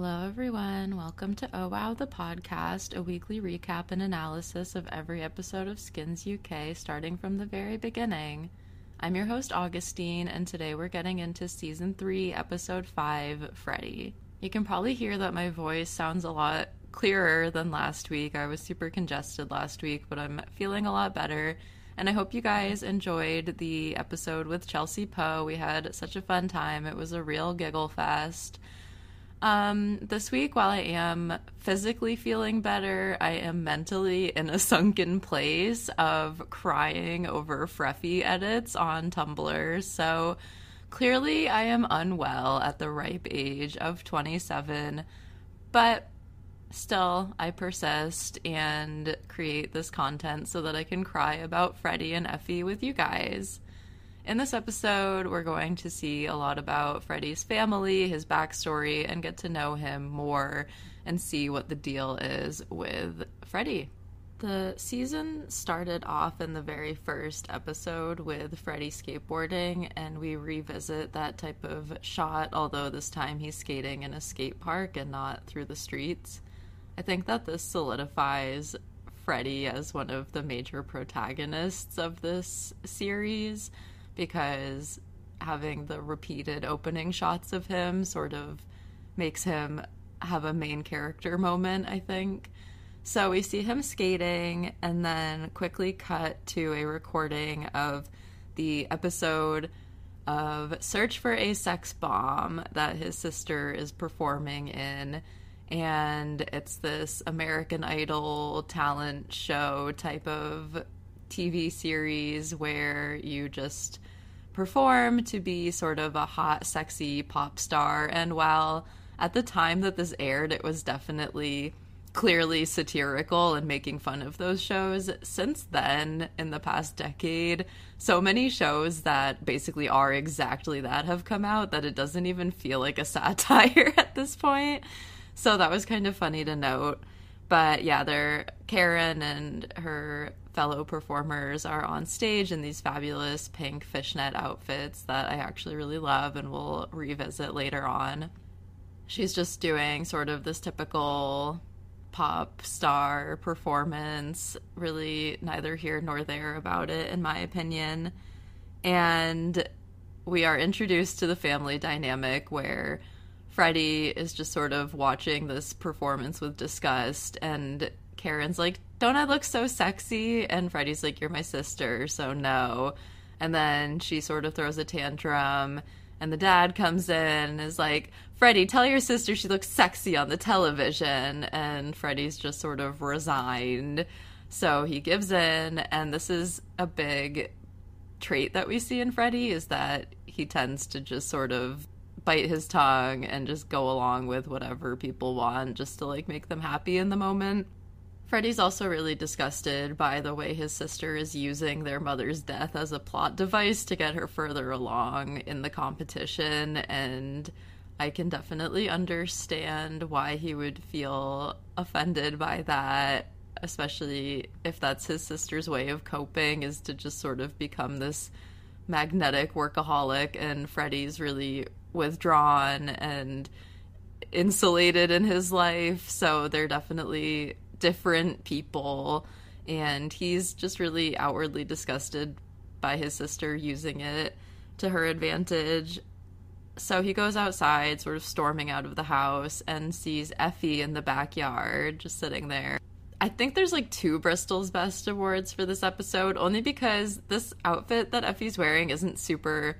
Hello, everyone. Welcome to Oh Wow, the podcast, a weekly recap and analysis of every episode of Skins UK, starting from the very beginning. I'm your host, Augustine, and today we're getting into season 3, episode 5, Freddie. You can probably hear that my voice sounds a lot clearer than last week. I was super congested last week, but I'm feeling a lot better. And I hope you guys enjoyed the episode with Chelsea Poe. We had such a fun time. It was a real giggle fest. Um, this week, while I am physically feeling better, I am mentally in a sunken place of crying over Freffy edits on Tumblr. So clearly, I am unwell at the ripe age of 27, but still, I persist and create this content so that I can cry about Freddie and Effie with you guys. In this episode, we're going to see a lot about Freddie's family, his backstory, and get to know him more and see what the deal is with Freddie. The season started off in the very first episode with Freddie skateboarding, and we revisit that type of shot, although this time he's skating in a skate park and not through the streets. I think that this solidifies Freddie as one of the major protagonists of this series because having the repeated opening shots of him sort of makes him have a main character moment, I think. So we see him skating and then quickly cut to a recording of the episode of Search for a Sex Bomb that his sister is performing in. And it's this American Idol talent show type of TV series where you just perform to be sort of a hot, sexy pop star. And while at the time that this aired, it was definitely clearly satirical and making fun of those shows. Since then, in the past decade, so many shows that basically are exactly that have come out that it doesn't even feel like a satire at this point. So that was kind of funny to note. But yeah, they're Karen and her fellow performers are on stage in these fabulous pink fishnet outfits that I actually really love and will revisit later on. She's just doing sort of this typical pop star performance, really neither here nor there about it, in my opinion. And we are introduced to the family dynamic where Freddie is just sort of watching this performance with disgust, and Karen's like, don't I look so sexy? And Freddie's like, You're my sister, so no. And then she sort of throws a tantrum. And the dad comes in and is like, Freddie, tell your sister she looks sexy on the television. And Freddie's just sort of resigned. So he gives in. And this is a big trait that we see in Freddie is that he tends to just sort of bite his tongue and just go along with whatever people want just to like make them happy in the moment. Freddie's also really disgusted by the way his sister is using their mother's death as a plot device to get her further along in the competition, and I can definitely understand why he would feel offended by that, especially if that's his sister's way of coping, is to just sort of become this magnetic workaholic, and Freddie's really withdrawn and insulated in his life, so they're definitely different people and he's just really outwardly disgusted by his sister using it to her advantage. So he goes outside, sort of storming out of the house, and sees Effie in the backyard just sitting there. I think there's like two Bristol's Best Awards for this episode, only because this outfit that Effie's wearing isn't super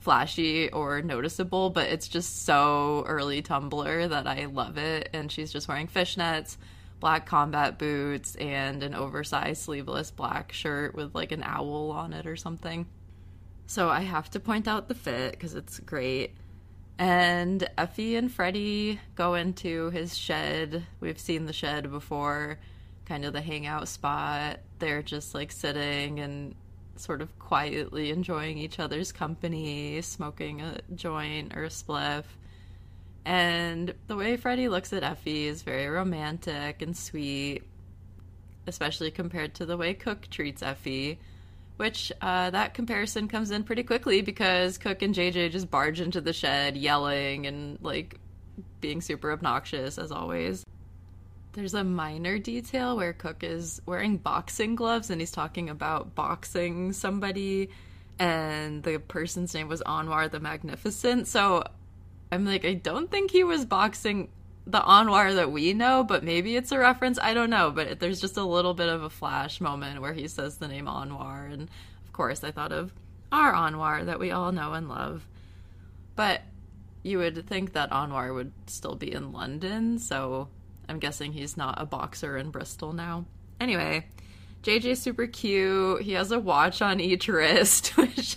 flashy or noticeable, but it's just so early Tumblr that I love it. And she's just wearing fishnets black combat boots and an oversized sleeveless black shirt with like an owl on it or something. So I have to point out the fit because it's great. And Effie and Freddie go into his shed. We've seen the shed before, kind of the hangout spot. They're just like sitting and sort of quietly enjoying each other's company, smoking a joint or a spliff. And the way Freddie looks at Effie is very romantic and sweet, especially compared to the way Cook treats Effie. Which uh, that comparison comes in pretty quickly because Cook and JJ just barge into the shed yelling and like being super obnoxious as always. There's a minor detail where Cook is wearing boxing gloves and he's talking about boxing somebody, and the person's name was Anwar the Magnificent. So I'm like, I don't think he was boxing the Anwar that we know, but maybe it's a reference. I don't know. But there's just a little bit of a flash moment where he says the name Anwar. And of course, I thought of our Anwar that we all know and love. But you would think that Anwar would still be in London, so I'm guessing he's not a boxer in Bristol now. Anyway, JJ's super cute. He has a watch on each wrist, which,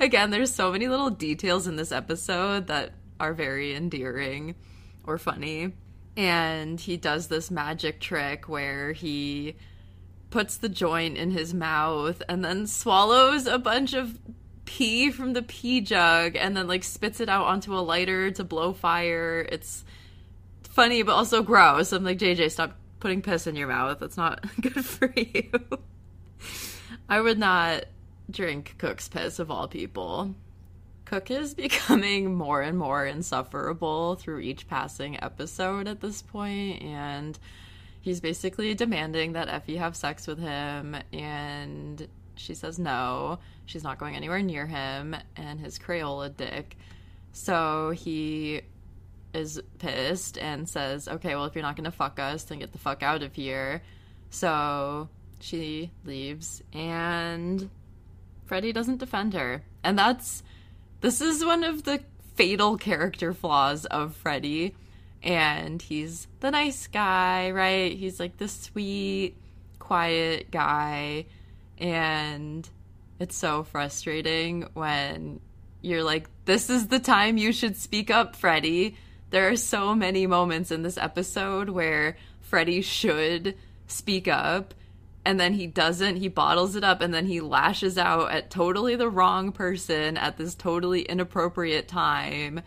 again, there's so many little details in this episode that are very endearing or funny. And he does this magic trick where he puts the joint in his mouth and then swallows a bunch of pee from the pee jug and then like spits it out onto a lighter to blow fire. It's funny but also gross. I'm like, JJ, stop putting piss in your mouth. That's not good for you. I would not drink Cook's piss of all people. Cook is becoming more and more insufferable through each passing episode at this point, and he's basically demanding that Effie have sex with him, and she says no. She's not going anywhere near him and his Crayola dick. So he is pissed and says, Okay, well, if you're not going to fuck us, then get the fuck out of here. So she leaves, and Freddie doesn't defend her. And that's. This is one of the fatal character flaws of Freddie. And he's the nice guy, right? He's like the sweet, quiet guy. And it's so frustrating when you're like, this is the time you should speak up, Freddie. There are so many moments in this episode where Freddie should speak up and then he doesn't. He bottles it up and then he lashes out at totally the wrong person at this totally inappropriate time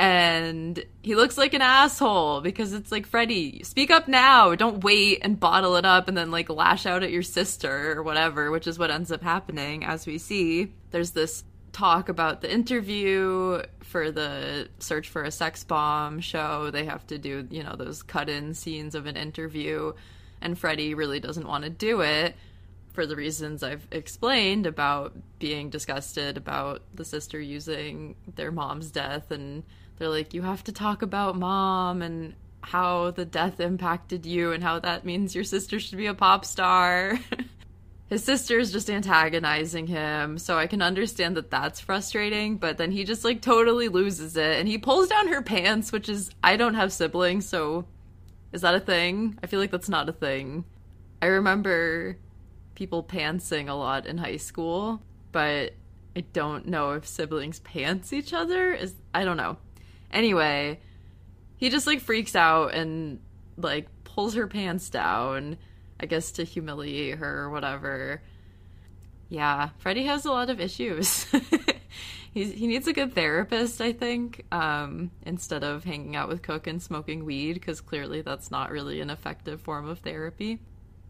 and he looks like an asshole because it's like Freddie, speak up now. Don't wait and bottle it up and then like lash out at your sister or whatever, which is what ends up happening as we see. There's this talk about the interview for the search for a sex bomb show. They have to do, you know, those cut-in scenes of an interview and Freddie really doesn't want to do it for the reasons I've explained about being disgusted about the sister using their mom's death and they're like, you have to talk about mom and how the death impacted you and how that means your sister should be a pop star. His sister is just antagonizing him, so I can understand that that's frustrating, but then he just like totally loses it and he pulls down her pants, which is, I don't have siblings, so is that a thing? I feel like that's not a thing. I remember people pantsing a lot in high school, but I don't know if siblings pants each other. Is I don't know. Anyway, he just like freaks out and like pulls her pants down, I guess to humiliate her or whatever. Yeah, Freddie has a lot of issues. He's, he needs a good therapist, I think, um, instead of hanging out with Cook and smoking weed, because clearly that's not really an effective form of therapy.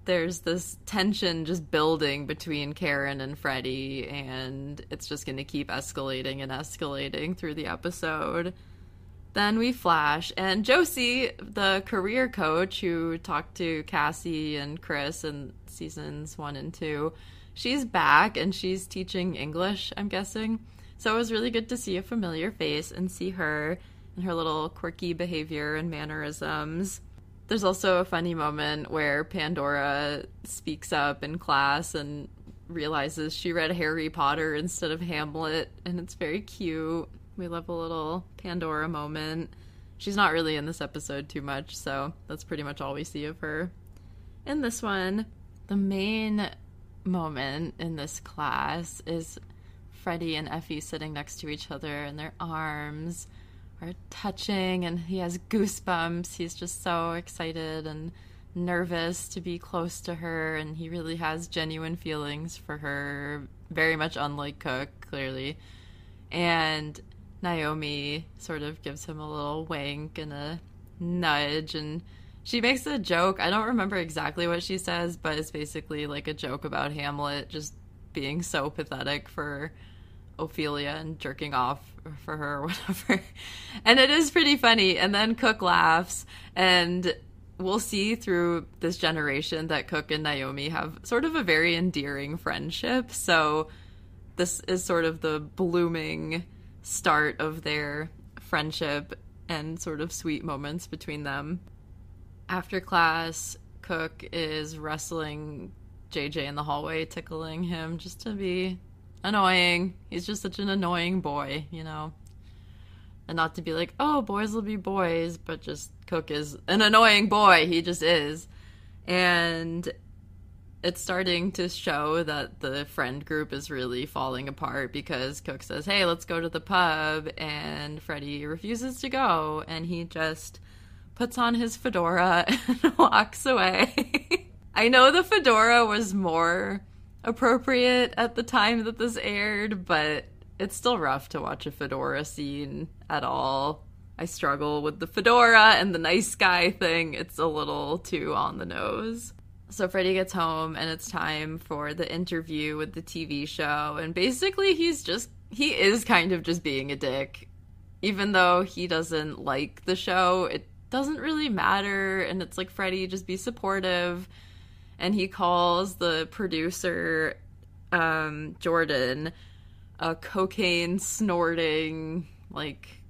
There's this tension just building between Karen and Freddie, and it's just going to keep escalating and escalating through the episode. Then we flash, and Josie, the career coach who talked to Cassie and Chris in seasons one and two, she's back and she's teaching English, I'm guessing. So it was really good to see a familiar face and see her and her little quirky behavior and mannerisms. There's also a funny moment where Pandora speaks up in class and realizes she read Harry Potter instead of Hamlet, and it's very cute. We love a little Pandora moment. She's not really in this episode too much, so that's pretty much all we see of her. In this one, the main moment in this class is Freddie and Effie sitting next to each other and their arms are touching and he has goosebumps. He's just so excited and nervous to be close to her and he really has genuine feelings for her, very much unlike Cook, clearly. And Naomi sort of gives him a little wink and a nudge and she makes a joke. I don't remember exactly what she says, but it's basically like a joke about Hamlet just being so pathetic for Ophelia and jerking off for her or whatever. And it is pretty funny. And then Cook laughs, and we'll see through this generation that Cook and Naomi have sort of a very endearing friendship. So this is sort of the blooming start of their friendship and sort of sweet moments between them. After class, Cook is wrestling JJ in the hallway, tickling him just to be annoying. He's just such an annoying boy, you know. And not to be like, oh, boys will be boys, but just Cook is an annoying boy. He just is. And it's starting to show that the friend group is really falling apart because Cook says, hey, let's go to the pub. And Freddie refuses to go. And he just puts on his fedora and walks away. I know the fedora was more appropriate at the time that this aired, but it's still rough to watch a fedora scene at all. I struggle with the fedora and the nice guy thing. It's a little too on the nose. So Freddie gets home and it's time for the interview with the TV show. And basically, he's just, he is kind of just being a dick. Even though he doesn't like the show, it doesn't really matter. And it's like, Freddie, just be supportive and he calls the producer um, Jordan a cocaine snorting like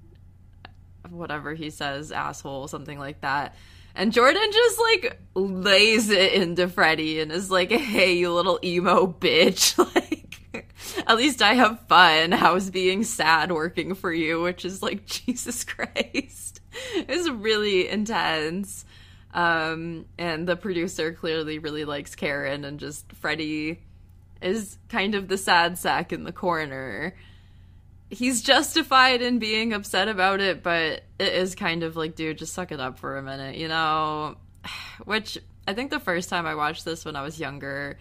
whatever he says asshole something like that and Jordan just like lays it into Freddie and is like hey you little emo bitch. Like at least I have fun. How's being sad working for you which is like Jesus Christ. It's really intense. Um, and the producer clearly really likes Karen, and just Freddie is kind of the sad sack in the corner. He's justified in being upset about it, but it is kind of like, dude, just suck it up for a minute, you know? Which I think the first time I watched this when I was younger,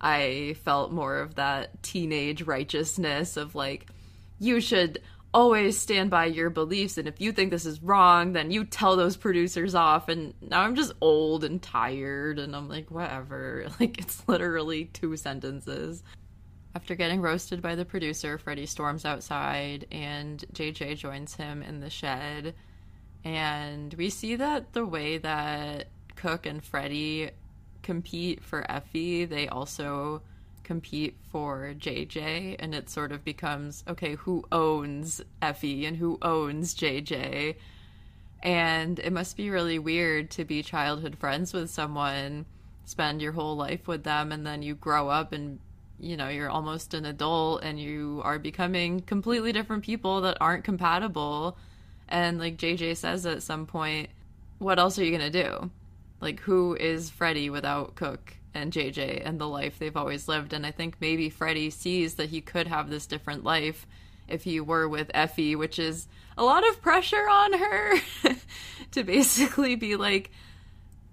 I felt more of that teenage righteousness of like, you should always stand by your beliefs and if you think this is wrong then you tell those producers off. And now i'm just old and tired and i'm like whatever. Like it's literally two sentences after getting roasted by the producer freddie storms outside and jj joins him in the shed and we see that the way that cook and freddie compete for effie they also compete for JJ, and it sort of becomes okay, who owns Effie and who owns JJ? And it must be really weird to be childhood friends with someone, spend your whole life with them, and then you grow up and you know you're almost an adult and you are becoming completely different people that aren't compatible. And like JJ says at some point, what else are you gonna do? Like, who is Freddie without Cook? and JJ and the life they've always lived. And I think maybe Freddie sees that he could have this different life if he were with Effie, which is a lot of pressure on her to basically be like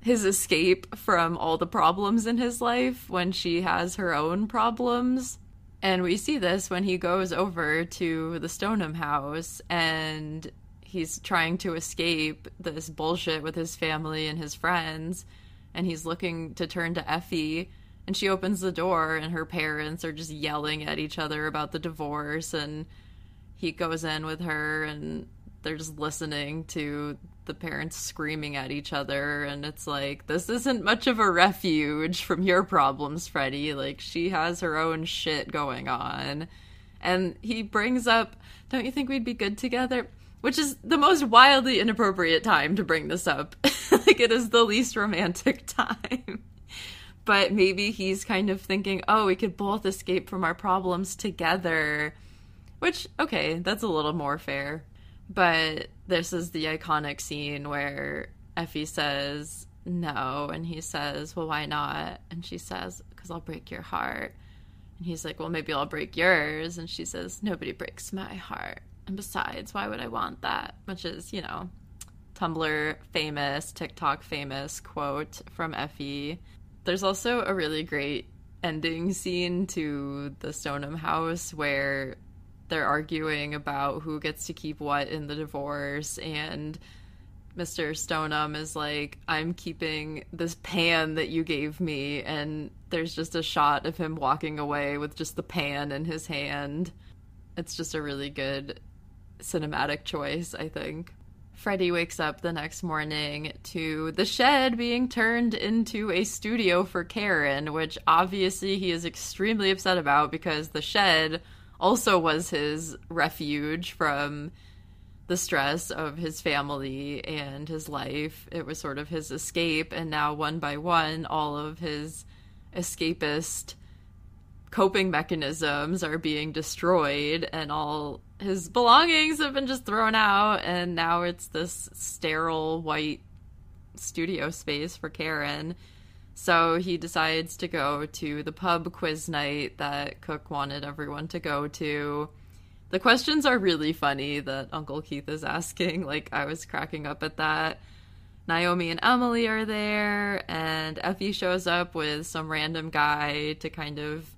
his escape from all the problems in his life when she has her own problems. And we see this when he goes over to the Stonem house and he's trying to escape this bullshit with his family and his friends. And he's looking to turn to Effie. And she opens the door and her parents are just yelling at each other about the divorce. And he goes in with her and they're just listening to the parents screaming at each other and it's like this isn't much of a refuge from your problems Freddie like she has her own shit going on and he brings up don't you think we'd be good together which is the most wildly inappropriate time to bring this up. like it is the least romantic time. but maybe he's kind of thinking, "Oh, we could both escape from our problems together." Which okay, that's a little more fair. But this is the iconic scene where Effie says no and he says, "Well, why not?" And she says, "Cuz I'll break your heart." And he's like, "Well, maybe I'll break yours." And she says, "Nobody breaks my heart." And besides, why would I want that? Which is, you know, Tumblr famous, TikTok famous quote from Effie. There's also a really great ending scene to the Stonem house where they're arguing about who gets to keep what in the divorce and Mr. Stonem is like, I'm keeping this pan that you gave me, and there's just a shot of him walking away with just the pan in his hand it's just a really good cinematic choice, I think. Freddie wakes up the next morning to the shed being turned into a studio for Karen, which obviously he is extremely upset about because the shed also was his refuge from the stress of his family and his life. It was sort of his escape, and now one by one, all of his escapist coping mechanisms are being destroyed and all his belongings have been just thrown out and now it's this sterile white studio space for Karen. So he decides to go to the pub quiz night that Cook wanted everyone to go to. The questions are really funny that Uncle Keith is asking. Like, I was cracking up at that. Naomi and Emily are there, and Effie shows up with some random guy to kind of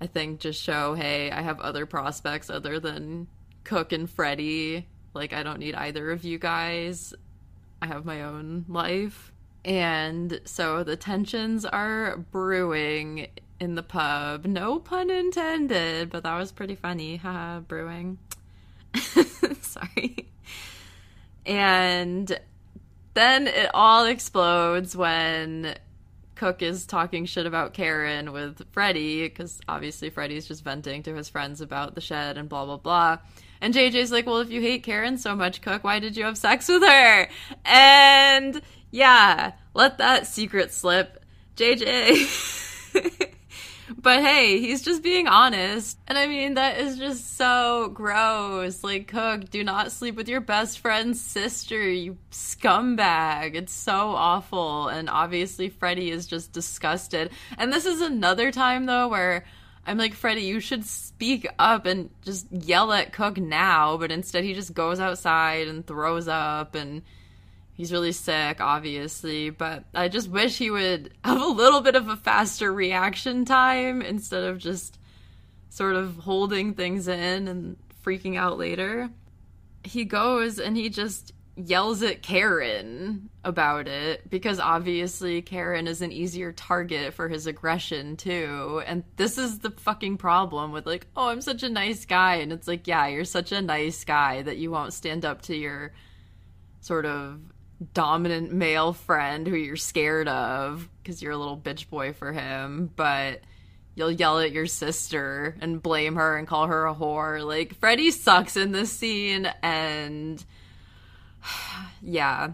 I think just show, hey, I have other prospects other than Cook and Freddie. Like, I don't need either of you guys. I have my own life. And so the tensions are brewing in the pub. No pun intended, but that was pretty funny. Haha, brewing. Sorry. And then it all explodes when Cook is talking shit about Karen with Freddie because obviously Freddie's just venting to his friends about the shed and blah blah blah. And JJ's like, "Well, if you hate Karen so much, Cook, why did you have sex with her?" And yeah, let that secret slip. JJ But hey, he's just being honest. And I mean, that is just so gross. Like, Cook, do not sleep with your best friend's sister, you scumbag. It's so awful. And obviously, Freddie is just disgusted. And this is another time, though, where I'm like, Freddie, you should speak up and just yell at Cook now. But instead, he just goes outside and throws up and he's really sick, obviously, but I just wish he would have a little bit of a faster reaction time instead of just sort of holding things in and freaking out later. He goes and he just yells at Karen about it because obviously Karen is an easier target for his aggression too. And this is the fucking problem with like, oh, I'm such a nice guy. And it's like, yeah, you're such a nice guy that you won't stand up to your sort of dominant male friend who you're scared of because you're a little bitch boy for him, but you'll yell at your sister and blame her and call her a whore. Like Freddie sucks in this scene and yeah,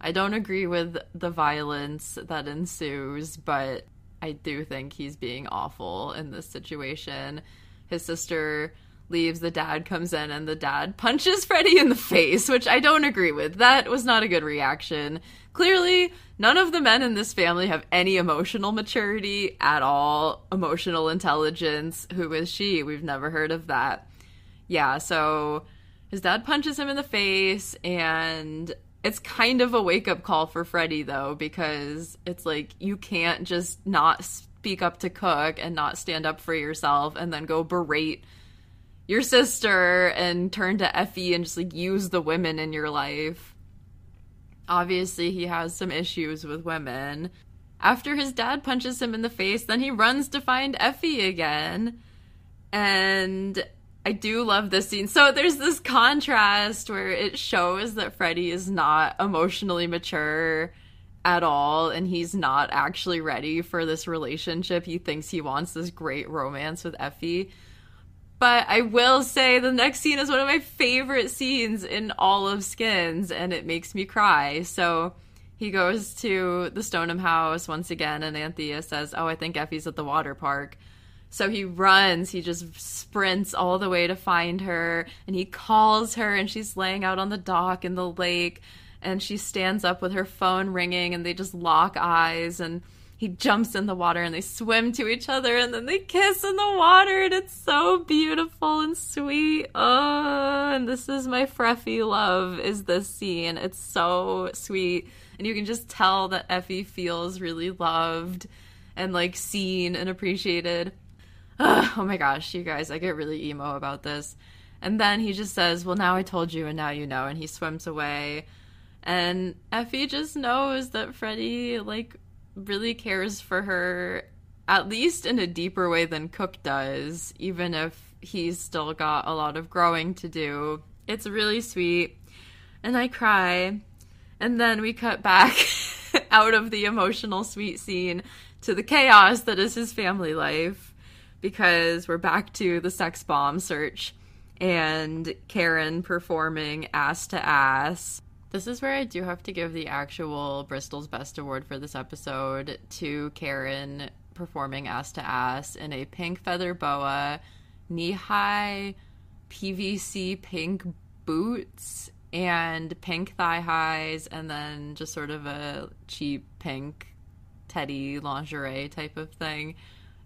I don't agree with the violence that ensues, but I do think he's being awful in this situation. His sister leaves, the dad comes in, and the dad punches Freddie in the face, which I don't agree with. That was not a good reaction. Clearly, none of the men in this family have any emotional maturity at all, emotional intelligence. Who is she? We've never heard of that. Yeah, so his dad punches him in the face, and it's kind of a wake up call for Freddie, though, because it's like you can't just not speak up to Cook and not stand up for yourself and then go berate your sister and turn to Effie and just like use the women in your life. Obviously, he has some issues with women. After his dad punches him in the face, then he runs to find Effie again. And I do love this scene. So there's this contrast where it shows that Freddie is not emotionally mature at all and he's not actually ready for this relationship. He thinks he wants this great romance with Effie. But I will say the next scene is one of my favorite scenes in all of Skins, and it makes me cry. So he goes to the Stonem house once again, and Anthea says, Oh, I think Effie's at the water park. So he runs, he just sprints all the way to find her, and he calls her, and she's laying out on the dock in the lake, and she stands up with her phone ringing, and they just lock eyes, and he jumps in the water and they swim to each other and then they kiss in the water and it's so beautiful and sweet. Oh, and this is my Freffy love is this scene. It's so sweet. And you can just tell that Effie feels really loved and like seen and appreciated. Oh my gosh, you guys, I get really emo about this. And then he just says, Well, now I told you, and now you know. And he swims away. And Effie just knows that Freddie, like, really cares for her at least in a deeper way than Cook does, even if he's still got a lot of growing to do. It's really sweet. And I cry. And then we cut back out of the emotional sweet scene to the chaos that is his family life because we're back to the sex bomb search and Karen performing ass to ass. This is where I do have to give the actual Bristol's Best Award for this episode to Karen performing ass to ass in a pink feather boa, knee high PVC pink boots, and pink thigh highs, and then just sort of a cheap pink teddy lingerie type of thing.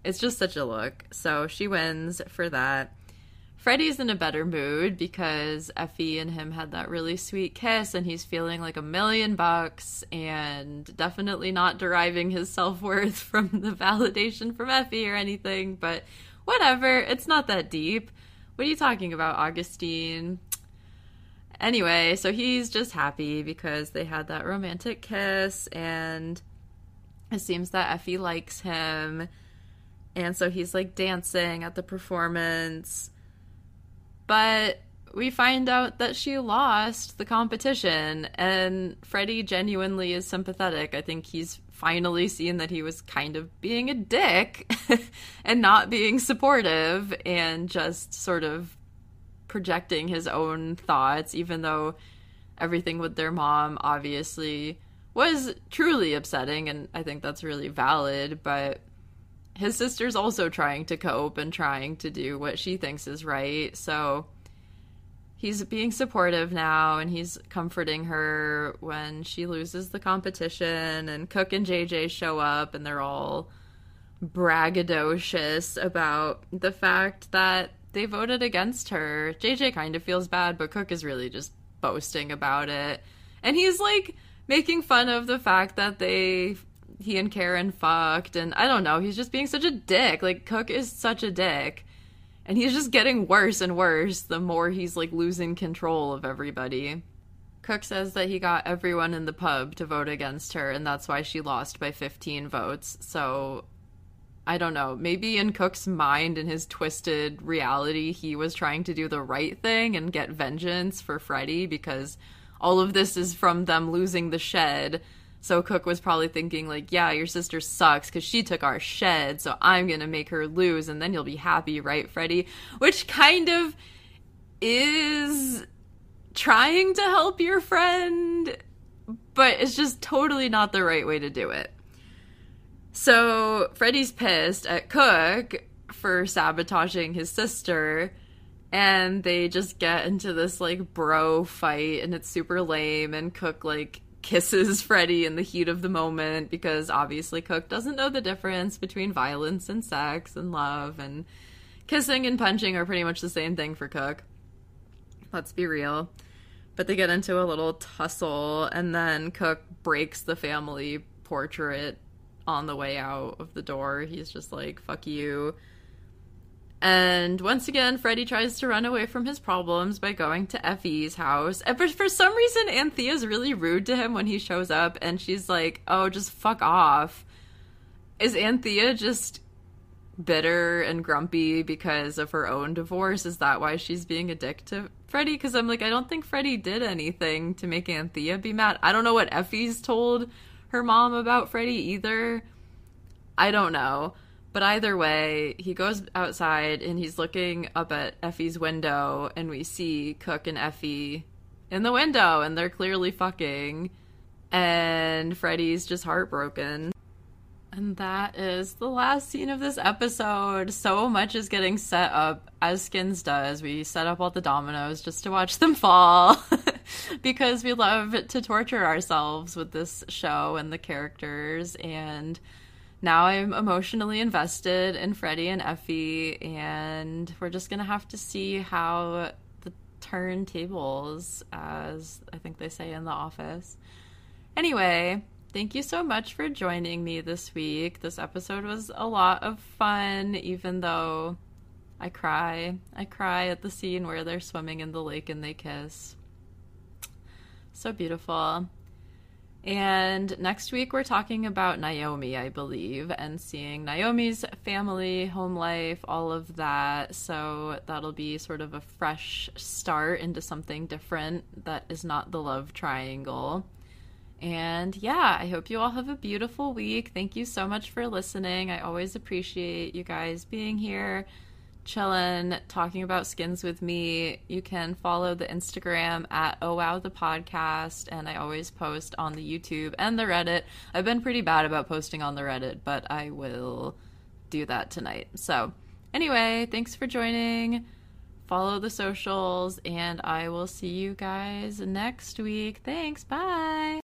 It's just such a look. So she wins for that. Freddie's in a better mood because Effie and him had that really sweet kiss, and he's feeling like a million bucks and definitely not deriving his self worth from the validation from Effie or anything, but whatever. It's not that deep. What are you talking about, Augustine? Anyway, so he's just happy because they had that romantic kiss, and it seems that Effie likes him. And so he's like dancing at the performance but we find out that she lost the competition, and Freddie genuinely is sympathetic. I think he's finally seen that he was kind of being a dick and not being supportive and just sort of projecting his own thoughts, even though everything with their mom obviously was truly upsetting, and I think that's really valid, but his sister's also trying to cope and trying to do what she thinks is right. So he's being supportive now and he's comforting her when she loses the competition and Cook and JJ show up and they're all braggadocious about the fact that they voted against her. JJ kind of feels bad, but Cook is really just boasting about it. And he's like making fun of the fact that they he and Karen fucked, and I don't know, he's just being such a dick. Like, Cook is such a dick. And he's just getting worse and worse the more he's like losing control of everybody. Cook says that he got everyone in the pub to vote against her, and that's why she lost by 15 votes. So, I don't know. Maybe in Cook's mind, in his twisted reality, he was trying to do the right thing and get vengeance for Freddie because all of this is from them losing the shed so Cook was probably thinking like, yeah, your sister sucks because she took our shed, so I'm gonna make her lose, and then you'll be happy, right, Freddie? Which kind of is trying to help your friend, but it's just totally not the right way to do it. So Freddie's pissed at Cook for sabotaging his sister and they just get into this like bro fight and it's super lame and Cook like kisses Freddie in the heat of the moment because obviously Cook doesn't know the difference between violence and sex and love and kissing and punching are pretty much the same thing for Cook. Let's be real. But they get into a little tussle and then Cook breaks the family portrait on the way out of the door. He's just like, fuck you. And once again, Freddie tries to run away from his problems by going to Effie's house. But for some reason, Anthea's really rude to him when he shows up, and she's like, oh, just fuck off. Is Anthea just bitter and grumpy because of her own divorce? Is that why she's being a dick to Freddie? Because I'm like, I don't think Freddie did anything to make Anthea be mad. I don't know what Effie's told her mom about Freddie either. I don't know. But either way, he goes outside and he's looking up at Effie's window, and we see Cook and Effie in the window, and they're clearly fucking. And Freddie's just heartbroken. And that is the last scene of this episode. So much is getting set up as Skins does. We set up all the dominoes just to watch them fall because we love to torture ourselves with this show and the characters. And now I'm emotionally invested in Freddie and Effie, and we're just gonna have to see how the turntables, as I think they say in the office. Anyway, thank you so much for joining me this week. This episode was a lot of fun, even though I cry. I cry at the scene where they're swimming in the lake and they kiss. So beautiful. And next week, we're talking about Naomi, I believe, and seeing Naomi's family, home life, all of that. So that'll be sort of a fresh start into something different that is not the love triangle. And yeah, I hope you all have a beautiful week. Thank you so much for listening. I always appreciate you guys being here chilling, talking about skins with me. You can follow the Instagram at Oh Wow the Podcast, and I always post on the YouTube and the Reddit. I've been pretty bad about posting on the Reddit, but I will do that tonight. So, anyway, thanks for joining. Follow the socials, and I will see you guys next week. Thanks. Bye.